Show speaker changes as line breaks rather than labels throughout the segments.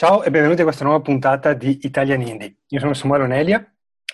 Ciao e benvenuti a questa nuova puntata di Italian Indie. Io sono Samuele Onelia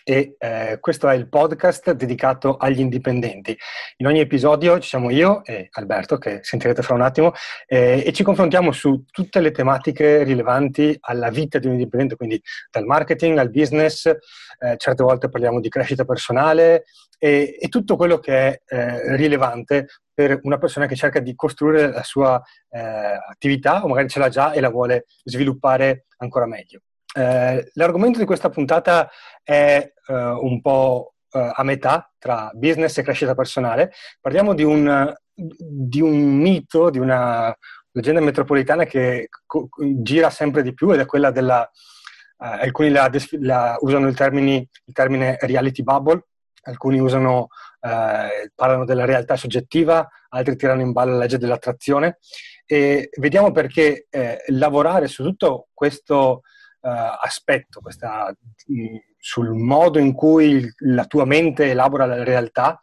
e eh, questo è il podcast dedicato agli indipendenti. In ogni episodio ci siamo io e Alberto, che sentirete fra un attimo, eh, e ci confrontiamo su tutte le tematiche rilevanti alla vita di un indipendente, quindi dal marketing al business, eh, certe volte parliamo di crescita personale e, e tutto quello che è eh, rilevante per una persona che cerca di costruire la sua eh, attività o magari ce l'ha già e la vuole sviluppare ancora meglio. Eh, l'argomento di questa puntata è eh, un po' eh, a metà tra business e crescita personale. Parliamo di un, di un mito, di una leggenda metropolitana che co- gira sempre di più ed è quella della... Uh, alcuni la, la, usano il, termini, il termine reality bubble, alcuni usano, eh, parlano della realtà soggettiva, altri tirano in ballo la legge dell'attrazione. E vediamo perché eh, lavorare su tutto questo eh, aspetto, questa, mm, sul modo in cui la tua mente elabora la realtà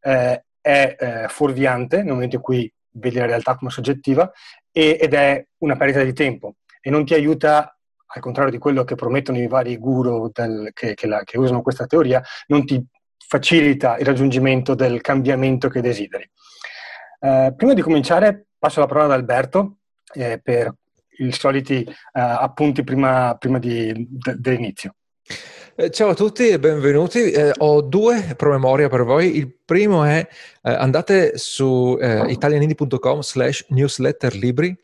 eh, è eh, fuorviante nel momento in cui vedi la realtà come soggettiva e, ed è una perdita di tempo e non ti aiuta al contrario di quello che promettono i vari guru del, che, che, la, che usano questa teoria, non ti facilita il raggiungimento del cambiamento che desideri. Eh, prima di cominciare passo la parola ad Alberto eh, per i soliti eh, appunti prima, prima di, de, dell'inizio.
Eh, ciao a tutti e benvenuti. Eh, ho due promemoria per voi. Il primo è eh, andate su eh, italianindie.com slash newsletter libri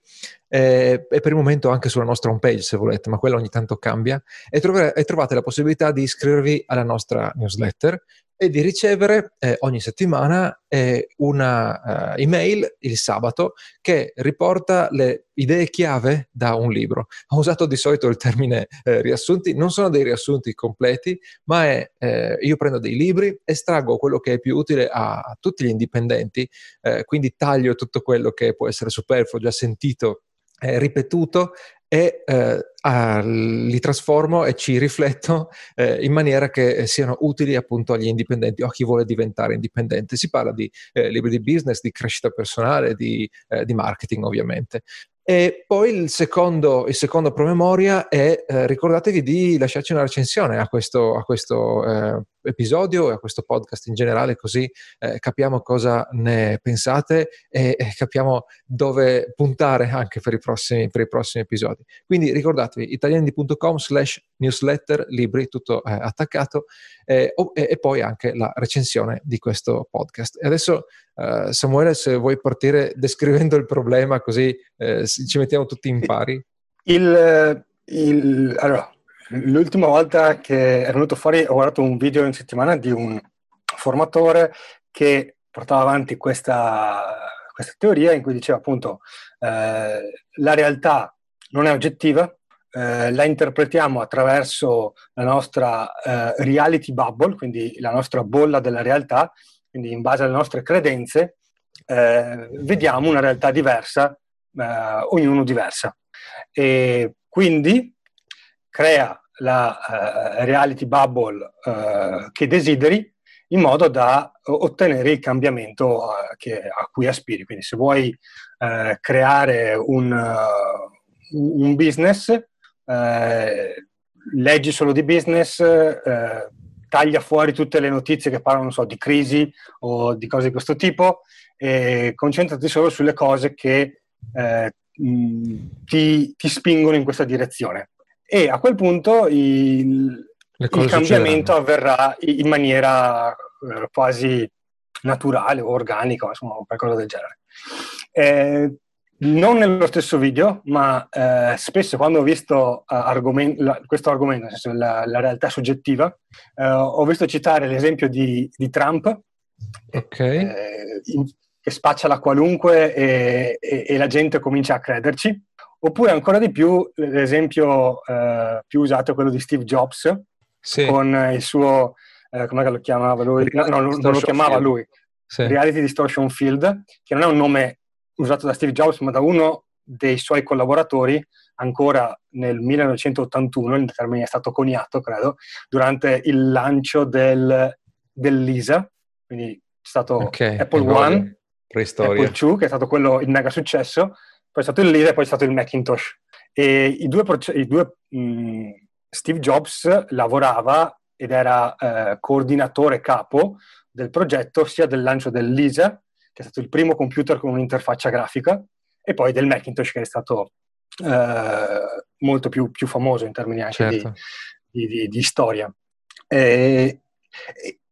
eh, e per il momento anche sulla nostra homepage se volete, ma quella ogni tanto cambia e, trovare, e trovate la possibilità di iscrivervi alla nostra newsletter e di ricevere eh, ogni settimana eh, una uh, email il sabato che riporta le idee chiave da un libro. Ho usato di solito il termine eh, riassunti, non sono dei riassunti completi, ma è eh, io prendo dei libri, estraggo quello che è più utile a, a tutti gli indipendenti, eh, quindi taglio tutto quello che può essere superfluo, già sentito eh, ripetuto e eh, ah, li trasformo e ci rifletto eh, in maniera che siano utili appunto agli indipendenti o a chi vuole diventare indipendente. Si parla di eh, libri di business, di crescita personale, di, eh, di marketing ovviamente. E poi il secondo, il secondo promemoria è eh, ricordatevi di lasciarci una recensione a questo, a questo eh, episodio e a questo podcast in generale, così eh, capiamo cosa ne pensate e, e, capiamo dove puntare anche per i prossimi, per i prossimi episodi. Quindi ricordatevi italiani.com slash newsletter, libri, tutto eh, attaccato e, e, poi anche la recensione di questo podcast. E adesso Uh, Samuele, se vuoi partire descrivendo il problema così eh, ci mettiamo tutti in pari.
Il, il, allora, l'ultima volta che è venuto fuori ho guardato un video in settimana di un formatore che portava avanti questa, questa teoria in cui diceva appunto eh, la realtà non è oggettiva, eh, la interpretiamo attraverso la nostra eh, reality bubble, quindi la nostra bolla della realtà, quindi in base alle nostre credenze, eh, vediamo una realtà diversa, eh, ognuno diversa. E quindi crea la uh, reality bubble uh, che desideri in modo da ottenere il cambiamento uh, che, a cui aspiri. Quindi se vuoi creare un, un business, leggi solo di business, taglia fuori tutte le notizie che parlano so, di crisi o di cose di questo tipo e concentrati solo sulle cose che eh, ti, ti, spingono in questa direzione. E a quel punto il, il cambiamento avverrà in maniera eh, quasi naturale o organica, insomma, qualcosa del genere. Eh, non nello stesso video, ma eh, spesso quando ho visto uh, argomen- la, questo argomento, nel senso la, la realtà soggettiva, uh, ho visto citare l'esempio di, di Trump, okay. eh, in, che spaccia la qualunque e, e, e, la gente comincia a crederci. Oppure ancora di più, l'esempio uh, più usato è quello di Steve Jobs, sì. con il suo, come lo chiamava lui? No, no, non lo chiamava field. lui. Sì. Reality Distortion Field, che non è un nome usato da Steve Jobs, ma da uno dei suoi collaboratori ancora nel 1981, il termine è stato coniato, credo, durante il lancio del, dell'ISA, quindi è stato okay, Apple One, Apple 2, che è stato quello il mega successo, poi è stato il LISA e poi è stato il Macintosh. E i due, i due mh, Steve Jobs lavorava ed era eh, coordinatore capo del progetto sia del lancio del LISA, che è stato il primo computer con un'interfaccia grafica, e poi del Macintosh, che è stato eh, molto più, più, famoso in termini anche certo. di, di, di, storia. E,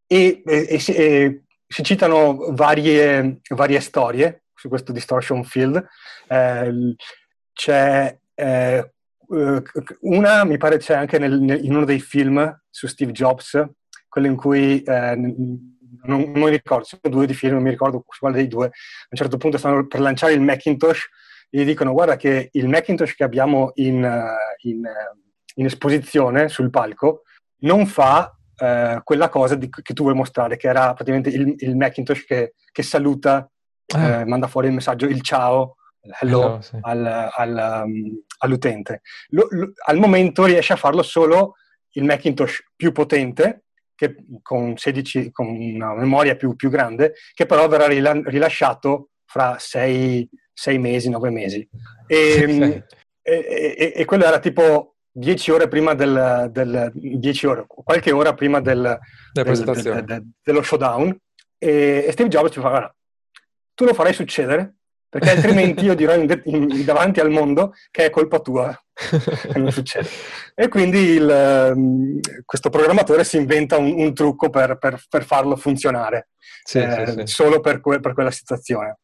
e, e, e, si citano varie, varie, storie su questo distortion field. Eh, c'è eh, una, mi pare c'è anche nel, nel, in uno dei film su Steve Jobs, quello in cui eh, non, non, mi ricordo, sono due di film, non mi ricordo quale dei due. A un certo punto stanno per lanciare il Macintosh e gli dicono guarda che il Macintosh che abbiamo in, in, in esposizione sul palco non fa eh, quella cosa di, che tu vuoi mostrare, che era praticamente il, il Macintosh che, che saluta, ah. eh, manda fuori il messaggio, il ciao, hello, hello sì. al, al, um, all'utente. Lo, lo, al momento riesce a farlo solo il Macintosh più potente, che, con, 16, con una memoria più, più, grande, che però verrà rilasciato fra 6 mesi, 9 mesi. E, sì. e, e, e, quello era tipo 10 ore prima del, del 10 ore, qualche ora prima del, del, del, dello showdown. E, Steve Jobs ci fa, guarda, tu lo farai succedere, perché altrimenti io dirò in, in, davanti al mondo che è colpa tua che non succede. E quindi il, ehm, questo programmatore si inventa un, un trucco per, per, per, farlo funzionare, sì, eh, sì, sì. solo per, que, per, quella situazione.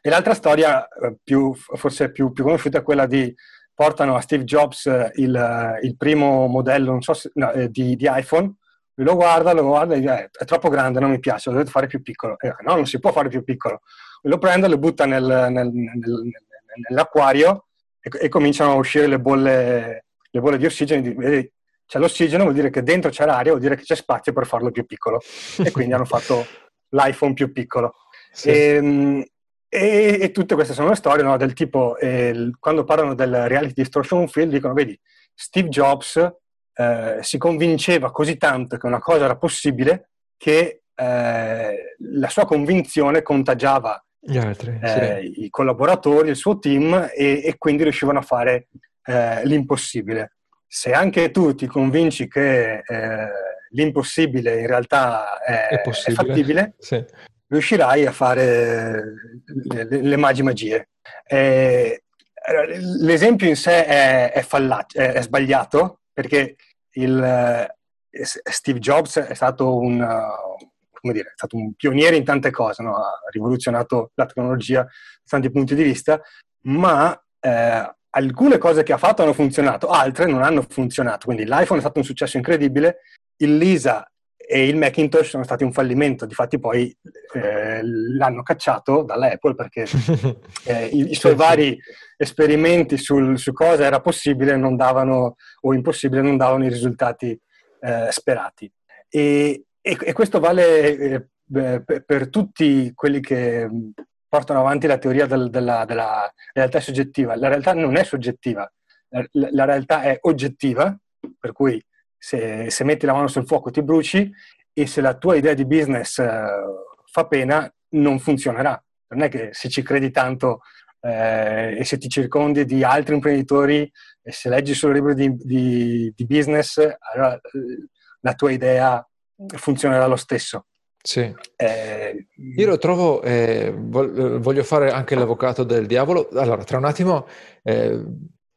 E l'altra storia, eh, più, forse più, più, conosciuta, è quella di portano a Steve Jobs eh, il, il primo modello so se, no, eh, di, di, iPhone, lui lo guarda, lo guarda e dice è troppo grande, non mi piace, lo dovete fare più piccolo. E, no, non si può fare più piccolo. Lui lo prende, lo butta nel, nel, nel, nell'acquario e, e, cominciano a uscire le bolle, le bolle di ossigeno. Vedi, c'è l'ossigeno, vuol dire che dentro c'è l'aria, vuol dire che c'è spazio per farlo più piccolo. E quindi hanno fatto l'iPhone più piccolo. Sì. E, ehm, e, e, tutte queste sono le storie no, del tipo, eh, quando parlano del reality distortion field, dicono, vedi, Steve Jobs eh, si convinceva così tanto che una cosa era possibile che eh, la sua convinzione contagiava altri, eh, sì. i collaboratori, il suo team e, e quindi riuscivano a fare eh, l'impossibile. Se anche tu ti convinci che eh, l'impossibile in realtà è, è, è fattibile, sì riuscirai a fare le, le magi magie. L'esempio in sé è, è, fallato, è sbagliato perché il, eh, Steve Jobs è stato un, dire, è stato un pioniere in tante cose, no? ha rivoluzionato la tecnologia da tanti punti di vista, ma eh, alcune cose che ha fatto hanno funzionato, altre non hanno funzionato. Quindi l'iPhone è stato un successo incredibile, il Lisa e il Macintosh sono stati un fallimento, difatti poi eh, l'hanno cacciato dall'Apple perché eh, i, i, suoi vari esperimenti sul, su cosa era possibile non davano, o impossibile non davano i risultati eh, sperati. E, e, e, questo vale eh, per, per, tutti quelli che portano avanti la teoria del, della, della, realtà soggettiva. La realtà non è soggettiva, la, la realtà è oggettiva, per cui se, se, metti la mano sul fuoco ti bruci e se la tua idea di business uh, fa pena non funzionerà. Non è che se ci credi tanto eh, e se ti circondi di altri imprenditori e se leggi solo libri di, di, di business, allora eh, la tua idea funzionerà lo stesso.
Sì. Eh, Io lo trovo, eh, voglio fare anche l'avvocato del diavolo. Allora, tra un attimo eh,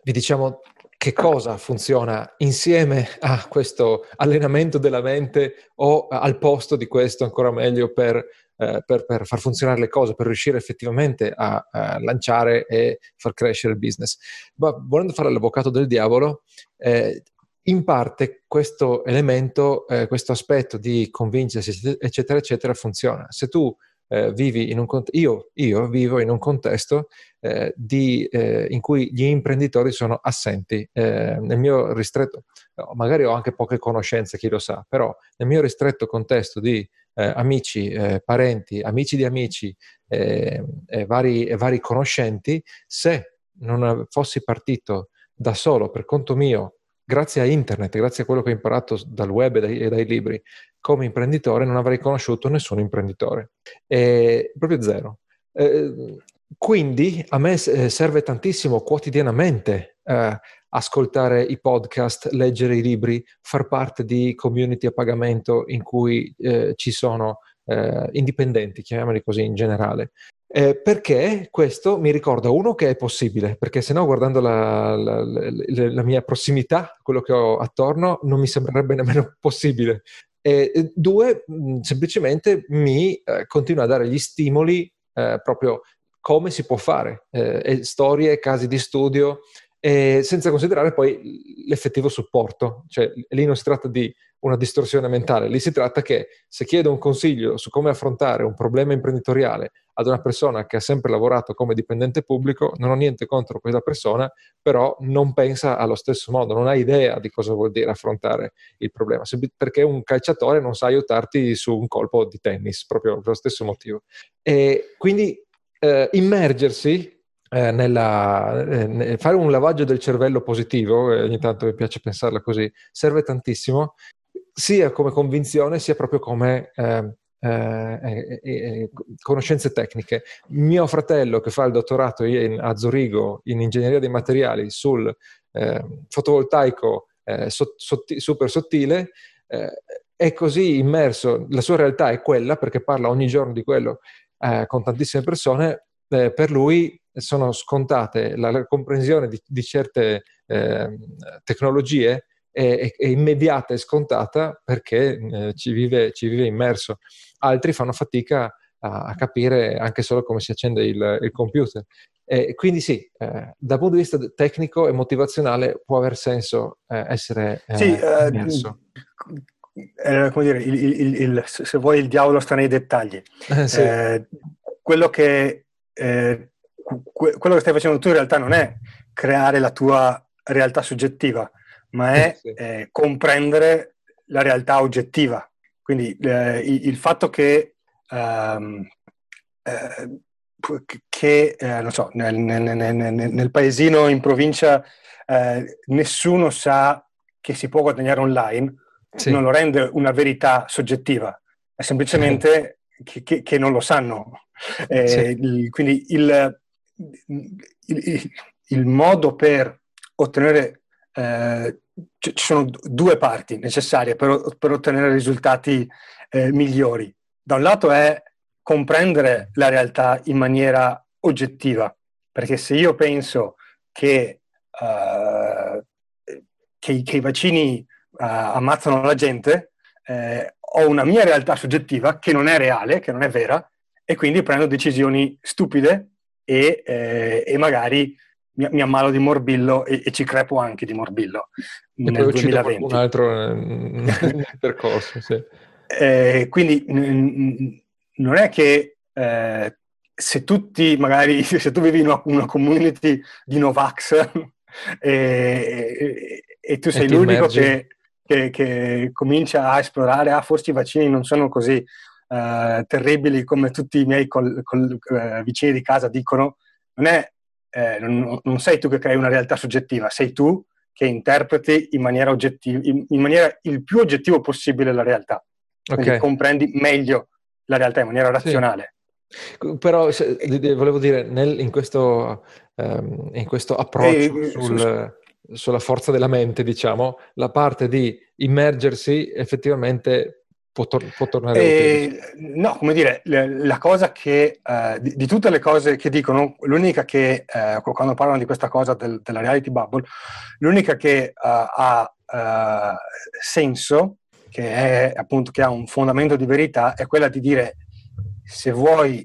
vi diciamo che cosa funziona insieme a questo allenamento della mente o al posto di questo ancora meglio per, eh, per, per far funzionare le cose, per riuscire effettivamente a, a, lanciare e far crescere il business. Ma volendo fare l'avvocato del diavolo, eh, in parte questo elemento, eh, questo aspetto di convincersi, eccetera, eccetera, funziona. Se tu eh, vivi in un contesto, io, io, vivo in un contesto eh, di, eh, in cui gli imprenditori sono assenti. Eh, nel mio ristretto, magari ho anche poche conoscenze, chi lo sa, però nel mio ristretto contesto di eh, amici, eh, parenti, amici di amici e vari, vari conoscenti, se non fossi partito da solo per conto mio grazie a internet, grazie a quello che ho imparato dal web e dai, e dai libri, come imprenditore non avrei conosciuto nessun imprenditore. E, proprio zero. Eh, quindi a me eh, serve tantissimo quotidianamente eh, ascoltare i podcast, leggere i libri, far parte di community a pagamento in cui eh, ci sono eh, indipendenti, chiamiamoli così in generale. Eh, perché questo mi ricorda uno che è possibile, perché se no guardando la, la, la, la, mia prossimità, quello che ho attorno, non mi sembrerebbe nemmeno possibile. E due, semplicemente mi eh, continua a dare gli stimoli eh, proprio come si può fare, eh, storie, casi di studio, senza considerare poi l'effettivo supporto. Cioè, lì non si tratta di una distorsione mentale, lì si tratta che se chiedo un consiglio su come affrontare un problema imprenditoriale ad una persona che ha sempre lavorato come dipendente pubblico, non ho niente contro quella persona, però non pensa allo stesso modo, non ha idea di cosa vuol dire affrontare il problema, perché un calciatore non sa aiutarti su un colpo di tennis, proprio per lo stesso motivo. E quindi eh, immergersi eh, nella, eh, fare un lavaggio del cervello positivo, eh, ogni tanto mi piace pensarla così, serve tantissimo, sia come convinzione sia proprio come eh, eh, eh, conoscenze tecniche. Mio fratello che fa il dottorato in, a Zurigo in ingegneria dei materiali sul ehm, fotovoltaico so, sotti, super sottile, è così immerso, la sua realtà è quella perché parla ogni giorno di quello con tantissime persone, per lui sono scontate la, la comprensione di, di certe ehm, tecnologie è, è, immediata e scontata perché eh, ci, vive, ci, vive, immerso. Altri fanno fatica a, a capire anche solo come si accende il, il computer. E quindi sì, eh, dal punto di vista tecnico e motivazionale può aver senso eh, essere eh, sì, eh, immerso.
Eh, come dire, il, il, il, se vuoi il diavolo sta nei dettagli. Sì. quello, che, quello che stai facendo tu in realtà non è creare la tua realtà soggettiva, ma è sì. eh, comprendere la realtà oggettiva. Quindi eh, il, fatto che, um, eh, che eh, non so, nel, nel, nel, nel, paesino in provincia eh, nessuno sa che si può guadagnare online, sì. non lo rende una verità soggettiva, è semplicemente che, che, che, non lo sanno. Eh, sì. Il, quindi il, il, il, modo per ottenere eh, ci sono due parti necessarie per, per ottenere risultati eh, migliori. Da un lato è comprendere la realtà in maniera oggettiva, perché se io penso che, uh, che, che i vaccini uh, ammazzano la gente, eh, ho una mia realtà soggettiva che non è reale, che non è vera, e quindi prendo decisioni stupide e, eh, e magari mi, mi ammalo di morbillo e, e, ci crepo anche di morbillo
e nel poi 2020. un altro percorso, sì.
Eh, quindi n- non è che eh, se tutti, magari, se tu vivi in una, una community di Novax e, e, tu sei l'unico che, che, che, comincia a esplorare, ah, forse i vaccini non sono così uh, terribili come tutti i miei col, col, uh, vicini di casa dicono, non è eh, non, non, sei tu che crei una realtà soggettiva, sei tu che interpreti in maniera oggettiva, in, in maniera il più oggettivo possibile la realtà. Quindi okay. comprendi meglio la realtà in maniera razionale.
Sì. Però se, volevo dire, nel, in, questo, um, in, questo, approccio e, sul, sulla forza della mente, diciamo, la parte di immergersi effettivamente può, tor- può tornare
eh, No, come dire, la cosa che, uh, di, di, tutte le cose che dicono, l'unica che, uh, quando parlano di questa cosa del, della reality bubble, l'unica che uh, ha senso, che è appunto che ha un fondamento di verità, è quella di dire se vuoi,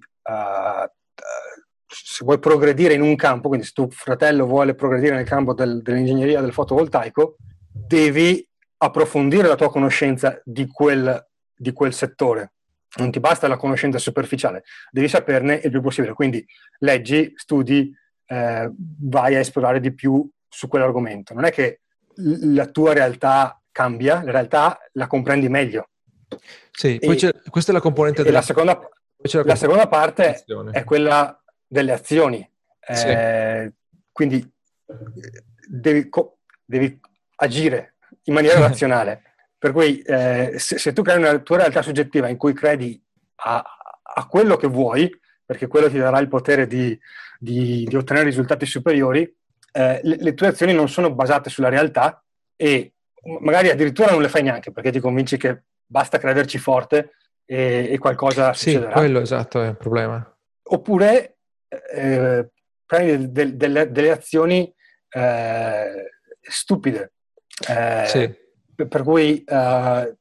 se vuoi progredire in un campo, quindi se tuo fratello vuole progredire nel campo del, dell'ingegneria del fotovoltaico, devi approfondire la tua conoscenza di quel di quel settore. Non ti basta la conoscenza superficiale, devi saperne il più possibile. Quindi leggi, studi, eh, vai a esplorare di più su quell'argomento. Non è che la tua realtà cambia, la realtà la comprendi meglio.
Sì, poi c'è, questa è la componente
della... La seconda, la, la seconda parte è quella delle azioni. Sì. Eh, quindi devi, devi agire in maniera razionale. Per cui eh, se, se, tu crei una tua realtà soggettiva in cui credi a, a, quello che vuoi, perché quello ti darà il potere di, di, di ottenere risultati superiori, eh, le, le, tue azioni non sono basate sulla realtà e magari addirittura non le fai neanche perché ti convinci che basta crederci forte e, e qualcosa
sì,
succederà.
quello esatto è il problema.
Oppure eh, prendi del, del, delle azioni eh, stupide. Eh,
sì.
Per, cui eh,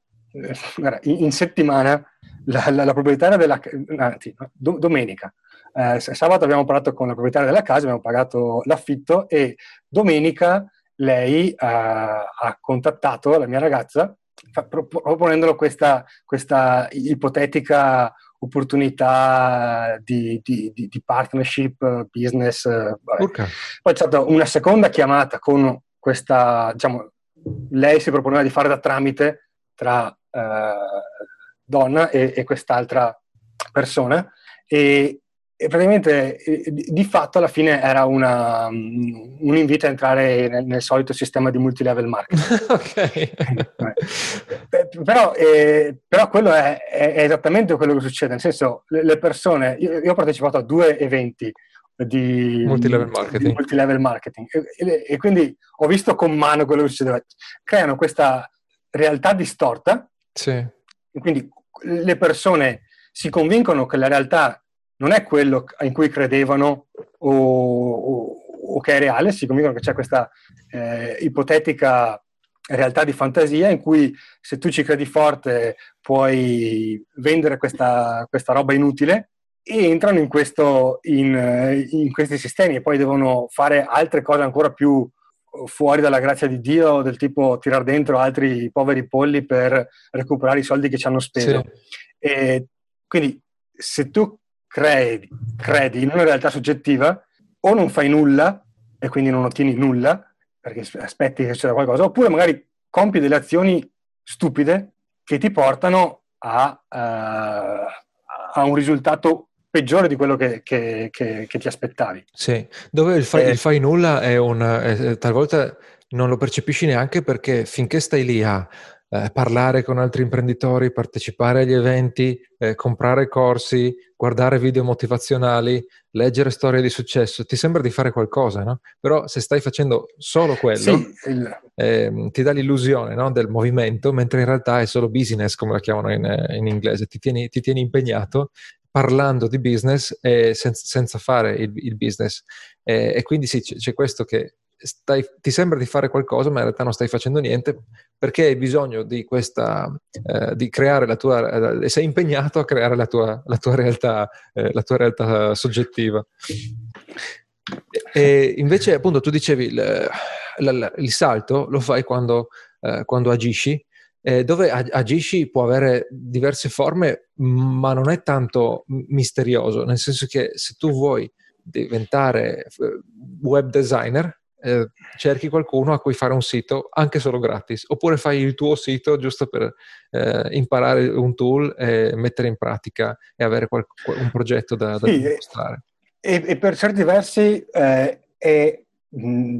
guarda, in, settimana la, la, la proprietaria della anzi, do, domenica eh, sabato abbiamo parlato con la proprietaria della casa, abbiamo pagato l'affitto e domenica lei uh, ha contattato la mia ragazza proponendolo questa, questa ipotetica opportunità di, di, di, partnership business. Okay. Poi c'è stata una seconda chiamata con questa, diciamo, lei si proponeva di fare da tramite tra uh, donna e, e, quest'altra persona e, e praticamente di fatto alla fine era una, un invito a entrare nel, nel, solito sistema di multilevel marketing. ok. però, eh, però, quello è, è, esattamente quello che succede, nel senso le, le persone, io, io, ho partecipato a due eventi di
multilevel marketing, di
multilevel marketing e, e, e, quindi ho visto con mano quello che succedeva. Creano questa realtà distorta,
sì.
quindi le persone si convincono che la realtà non è quello in cui credevano o, o, o che è reale, si convincono che c'è questa eh, ipotetica realtà di fantasia in cui se tu ci credi forte puoi vendere questa, questa roba inutile entrano in, questo, in, in, questi sistemi e poi devono fare altre cose ancora più fuori dalla grazia di Dio, del tipo tirar dentro altri poveri polli per recuperare i soldi che ci hanno speso. Sì. quindi se tu credi, credi in una realtà soggettiva, o non fai nulla e quindi non ottieni nulla perché aspetti che succeda qualcosa, oppure magari compi delle azioni stupide che ti portano a, uh, a un risultato peggiore di quello che, che, che, che ti aspettavi.
Sì, dove il fai, eh, il fai nulla è un... È, talvolta non lo percepisci neanche perché finché stai lì a eh, parlare con altri imprenditori, partecipare agli eventi, eh, comprare corsi, guardare video motivazionali, leggere storie di successo, ti sembra di fare qualcosa, no? Però se stai facendo solo quello, sì, il... eh, ti dà l'illusione no? del movimento, mentre in realtà è solo business, come la chiamano in, in inglese, ti tieni, ti tieni, impegnato parlando di business e sen- senza fare il, il business. e quindi sì, c'è, c'è questo che stai, ti sembra di fare qualcosa, ma in realtà non stai facendo niente perché hai bisogno di questa, eh, di creare la tua, eh, sei impegnato a creare la tua, la tua, realtà, eh, la tua realtà soggettiva. E invece, appunto, tu dicevi il, il, il salto lo fai quando, eh, quando agisci, eh, dove agisci può avere diverse forme, ma non è tanto misterioso, nel senso che se tu vuoi diventare web designer, eh, cerchi qualcuno a cui fare un sito anche solo gratis, oppure fai il tuo sito giusto per eh, imparare un tool e mettere in pratica e avere qual- un progetto da, da sì, dimostrare.
E, e, per certi versi eh, è, mh,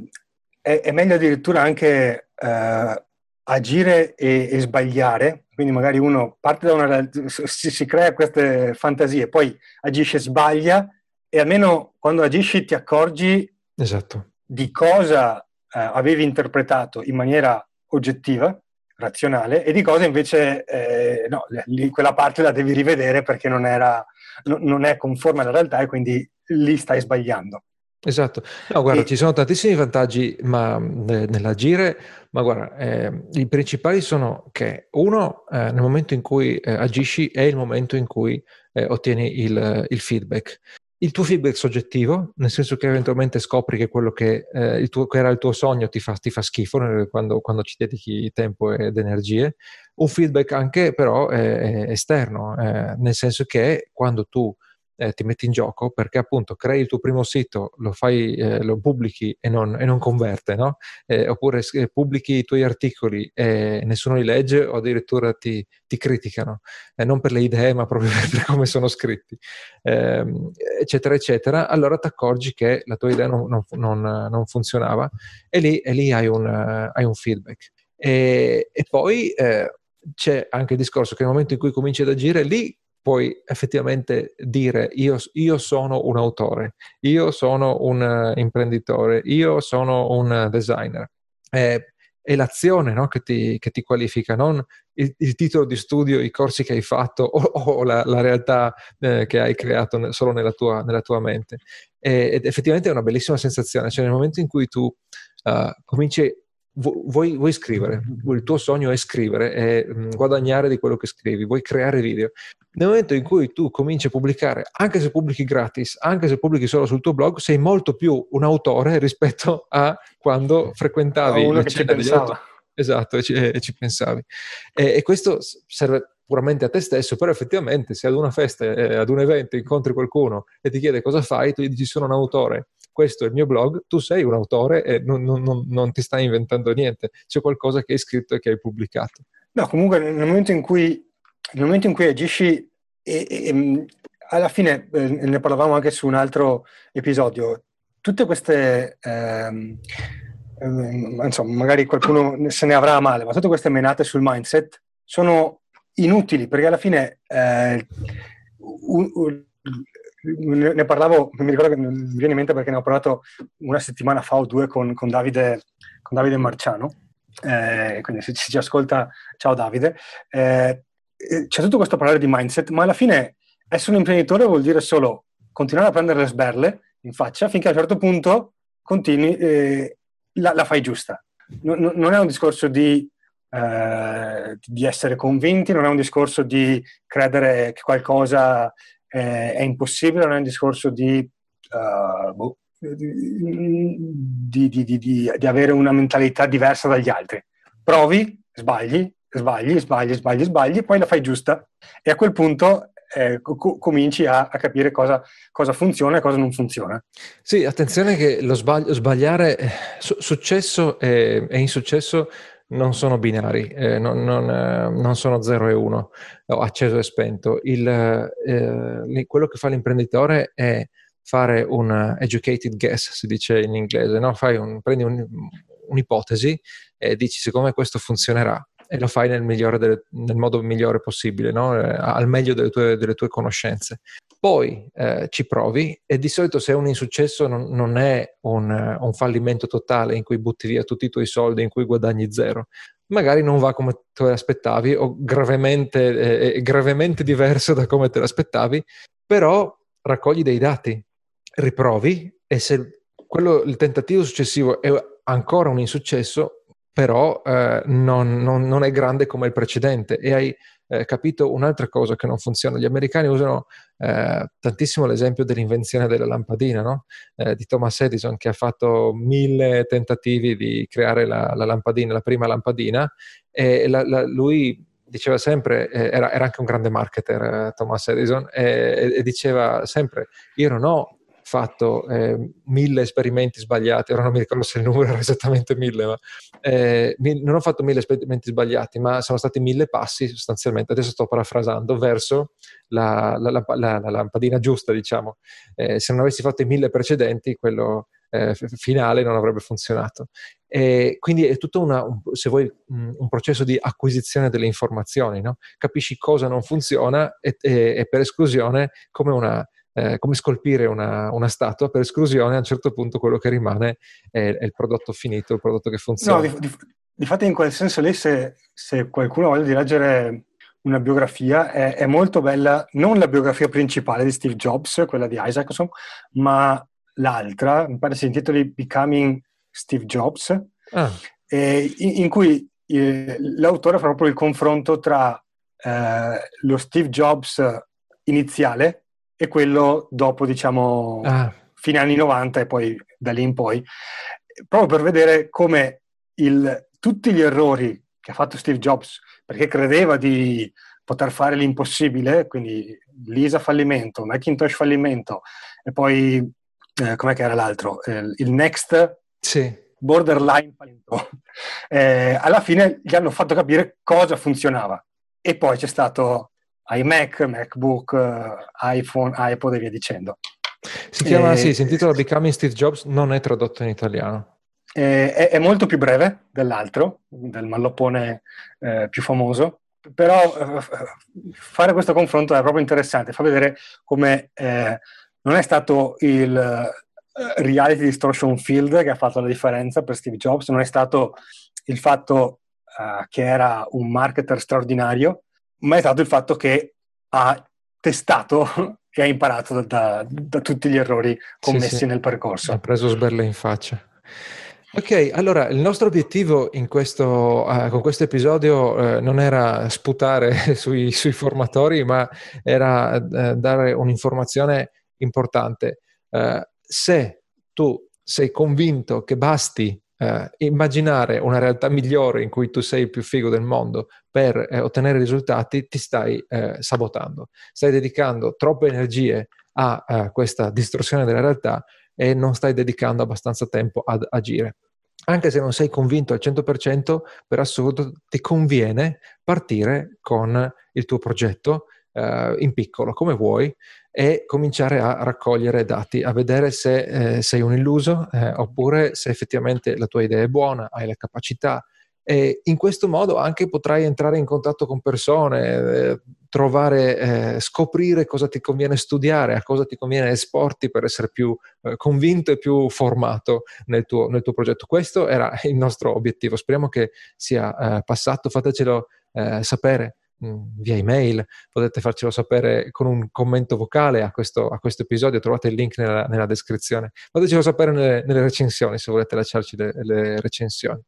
è, è, meglio addirittura anche eh, agire e, e, sbagliare, quindi magari uno parte da una si, si crea queste fantasie, poi agisce, sbaglia e almeno quando agisci ti accorgi
Esatto
di cosa eh, avevi interpretato in maniera oggettiva, razionale, e di cosa invece eh, no, lì, quella parte la devi rivedere perché non, era, no, non è conforme alla realtà e quindi lì stai sbagliando.
Esatto, no, guarda, e... ci sono tantissimi vantaggi ma, nell'agire, ma guarda, eh, i principali sono che uno, eh, nel momento in cui eh, agisci è il momento in cui eh, ottieni il, il feedback il tuo feedback soggettivo, nel senso che eventualmente scopri che quello che, eh, tuo, che era il tuo sogno ti fa, ti fa schifo quando, quando, ci dedichi tempo ed energie. Un feedback anche però esterno, nel senso che quando tu eh, ti metti in gioco perché appunto crei il tuo primo sito, lo, fai, eh, lo pubblichi e non, e non converte, no? eh, oppure eh, pubblichi i tuoi articoli e nessuno li legge o addirittura ti, ti criticano, eh, non per le idee ma proprio per come sono scritti, ehm, eccetera, eccetera, allora ti accorgi che la tua idea non, non, non, funzionava e lì, e lì hai, un, hai, un, feedback. E, e poi eh, c'è anche il discorso che nel momento in cui cominci ad agire lì puoi effettivamente dire io, io sono un autore, io sono un uh, imprenditore, io sono un designer. Eh, è l'azione no, che, ti, che, ti, qualifica, non il, il, titolo di studio, i corsi che hai fatto o, o la, la, realtà eh, che hai creato solo nella tua, nella tua mente. E, ed effettivamente è una bellissima sensazione, cioè nel momento in cui tu uh, cominci vuoi, vuoi, scrivere, il tuo sogno è scrivere, è mm, guadagnare di quello che scrivi, vuoi creare video. Nel momento in cui tu cominci a pubblicare, anche se pubblichi gratis, anche se pubblichi solo sul tuo blog, sei molto più un autore rispetto a quando frequentavi
uno che ci pensava.
Esatto, e ci, e ci pensavi. E, e questo serve puramente a te stesso, però effettivamente se ad una festa, eh, ad un evento incontri qualcuno e ti chiede cosa fai, tu gli dici sono un autore questo è il mio blog, tu sei un autore e non, non, non, ti stai inventando niente, c'è qualcosa che hai scritto e che hai pubblicato.
No, comunque nel momento in cui, momento in cui agisci, e, e, mm, alla fine eh, ne parlavamo anche su un altro episodio, tutte queste, ehm, ehm, insomma, magari qualcuno se ne avrà male, ma tutte queste menate sul mindset sono inutili perché alla fine eh, un, un, ne parlavo, mi ricordo che mi viene in mente perché ne ho parlato una settimana fa o due con, con, Davide, con Davide, Marciano, eh, quindi se ci ascolta, ciao Davide. Eh, c'è tutto questo parlare di mindset, ma alla fine essere un imprenditore vuol dire solo continuare a prendere le sberle in faccia finché a un certo punto continui, eh, la, la, fai giusta. Non, non, è un discorso di, eh, di essere convinti, non è un discorso di credere che qualcosa eh, è impossibile, non è un discorso di, uh, boh, di, di, di, avere una mentalità diversa dagli altri. Provi, sbagli, sbagli, sbagli, sbagli, sbagli, poi la fai giusta e a quel punto eh, co- cominci a, a capire cosa, cosa, funziona e cosa non funziona.
Sì, attenzione che lo sbagli- sbagliare, eh, su- successo e, e insuccesso non sono binari, eh, non, non, eh, non, sono 0 e 1, o acceso e spento. Il, eh, quello che fa l'imprenditore è fare un educated guess, si dice in inglese, no? un, prendi un, un'ipotesi e dici siccome questo funzionerà e lo fai nel, delle, nel modo migliore possibile, no? Eh, al meglio delle tue, delle tue conoscenze poi eh, ci provi e di solito se è un insuccesso non, non è un, un, fallimento totale in cui butti via tutti i tuoi soldi, in cui guadagni zero. Magari non va come te l'aspettavi o gravemente, eh, gravemente diverso da come te l'aspettavi, però raccogli dei dati, riprovi e se quello, il tentativo successivo è ancora un insuccesso, però eh, non, non, non, è grande come il precedente e hai eh, capito un'altra cosa che non funziona. Gli americani usano eh, tantissimo l'esempio dell'invenzione della lampadina, no? eh, di Thomas Edison che ha fatto mille tentativi di creare la, la lampadina, la prima lampadina, e la, la, lui diceva sempre, eh, era, era, anche un grande marketer eh, Thomas Edison, e, e, diceva sempre, io non ho fatto eh, mille esperimenti sbagliati, ora non mi ricordo se il numero era esattamente mille, ma eh, non ho fatto mille esperimenti sbagliati, ma sono stati mille passi sostanzialmente, adesso sto parafrasando, verso la, la, la, la lampadina giusta, diciamo. Eh, se non avessi fatto i mille precedenti, quello eh, finale non avrebbe funzionato. E quindi è tutto una, un, se vuoi, un, un, processo di acquisizione delle informazioni, no? capisci cosa non funziona e, e, e per esclusione come una eh, come scolpire una, una, statua, per esclusione a un certo punto quello che rimane è, è il prodotto finito, il prodotto che funziona.
No, di, di, di fatto in quel senso lì se, se qualcuno voglia di leggere una biografia, è, è, molto bella, non la biografia principale di Steve Jobs, quella di Isaacson, ma l'altra, mi pare si intitoli Becoming Steve Jobs, ah. in, in, cui eh, l'autore fa proprio il confronto tra eh, lo Steve Jobs iniziale, e quello dopo, diciamo, ah. fine anni 90 e poi da lì in poi, proprio per vedere come il, tutti gli errori che ha fatto Steve Jobs, perché credeva di poter fare l'impossibile, quindi Lisa fallimento, Macintosh fallimento, e poi, eh, com'è che era l'altro? Eh, il Next
sì.
borderline fallimento. Eh, alla fine gli hanno fatto capire cosa funzionava. E poi c'è stato iMac, MacBook, eh, iPhone, iPod e via dicendo.
Si chiama, e, sì, si intitola Becoming Steve Jobs, non è tradotto in italiano.
È, è molto più breve dell'altro, del malloppone eh, più famoso, però eh, fare questo confronto è proprio interessante, fa vedere come eh, non è stato il eh, reality distortion field che ha fatto la differenza per Steve Jobs, non è stato il fatto che era un marketer straordinario, ma è stato il fatto che ha testato e ha imparato da, da, tutti gli errori commessi sì, sì. nel percorso.
Ha preso sberle in faccia. Ok, allora il nostro obiettivo questo, uh, con questo episodio uh, non era sputare sui, sui formatori, ma era uh, dare un'informazione importante. se tu sei convinto che basti immaginare una realtà migliore in cui tu sei il più figo del mondo per ottenere risultati, ti stai sabotando. Stai dedicando troppe energie a questa distorsione della realtà e non stai dedicando abbastanza tempo ad agire. Anche se non sei convinto al 100%, per assoluto ti conviene partire con il tuo progetto eh, in piccolo, come vuoi, e cominciare a raccogliere dati, a vedere se eh, sei un illuso eh, oppure se effettivamente la tua idea è buona, hai le capacità, e in questo modo anche potrai entrare in contatto con persone, eh, trovare, eh, scoprire cosa ti conviene studiare, a cosa ti conviene esporti per essere più eh, convinto e più formato nel tuo, nel tuo, progetto. Questo era il nostro obiettivo. Speriamo che sia eh, passato. Fatecelo sapere via email, potete farcelo sapere con un commento vocale a questo, a questo episodio, trovate il link nella, nella descrizione. Fatecelo sapere nelle, nelle, recensioni se volete lasciarci le, le recensioni.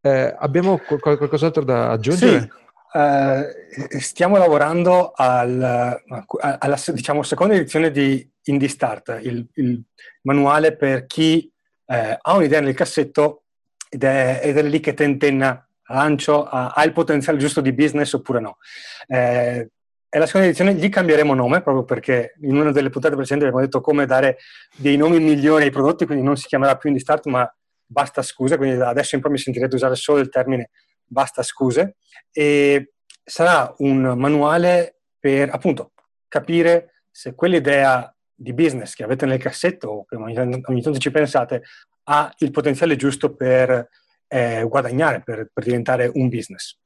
Eh, abbiamo qual- qualcos'altro da aggiungere?
Sì. Uh, stiamo lavorando al, alla diciamo, seconda edizione di Indie Start, il, il manuale per chi eh, ha un'idea nel cassetto ed è, ed è lì che tentenna lancio, ha, ha, il potenziale giusto di business oppure no. Eh, è la seconda edizione, gli cambieremo nome proprio perché in una delle puntate precedenti abbiamo detto come dare dei nomi migliori ai prodotti, quindi non si chiamerà più Indie Start ma basta scuse, quindi adesso in poi mi sentirete usare solo il termine basta scuse, e sarà un manuale per appunto capire se quell'idea di business che avete nel cassetto o che ogni tanto ci pensate ha il potenziale giusto per eh, guadagnare, per, per, diventare un business.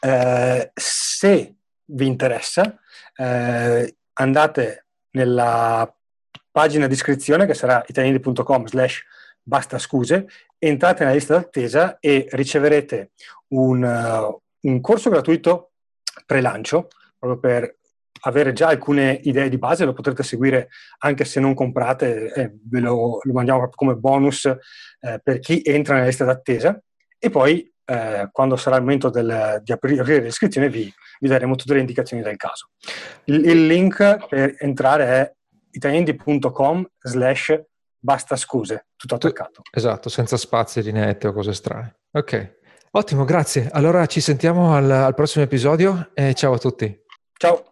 Eh, se vi interessa, eh, andate nella pagina di iscrizione che sarà italiani.com slash basta scuse, entrate nella lista d'attesa e riceverete un, uh, un corso gratuito pre-lancio, proprio per avere già alcune idee di base, lo potrete seguire anche se non comprate, eh, ve lo, lo, mandiamo come bonus eh, per chi entra nella lista d'attesa e poi eh, quando sarà il momento del, di aprire l'iscrizione vi, vi, daremo tutte le indicazioni del caso. Il, il link per entrare è italiandi.com slash basta scuse, tutto attaccato.
Esatto, senza spazi, linette o cose strane. Ok, ottimo, grazie. Allora ci sentiamo al, al prossimo episodio e ciao a tutti.
Ciao.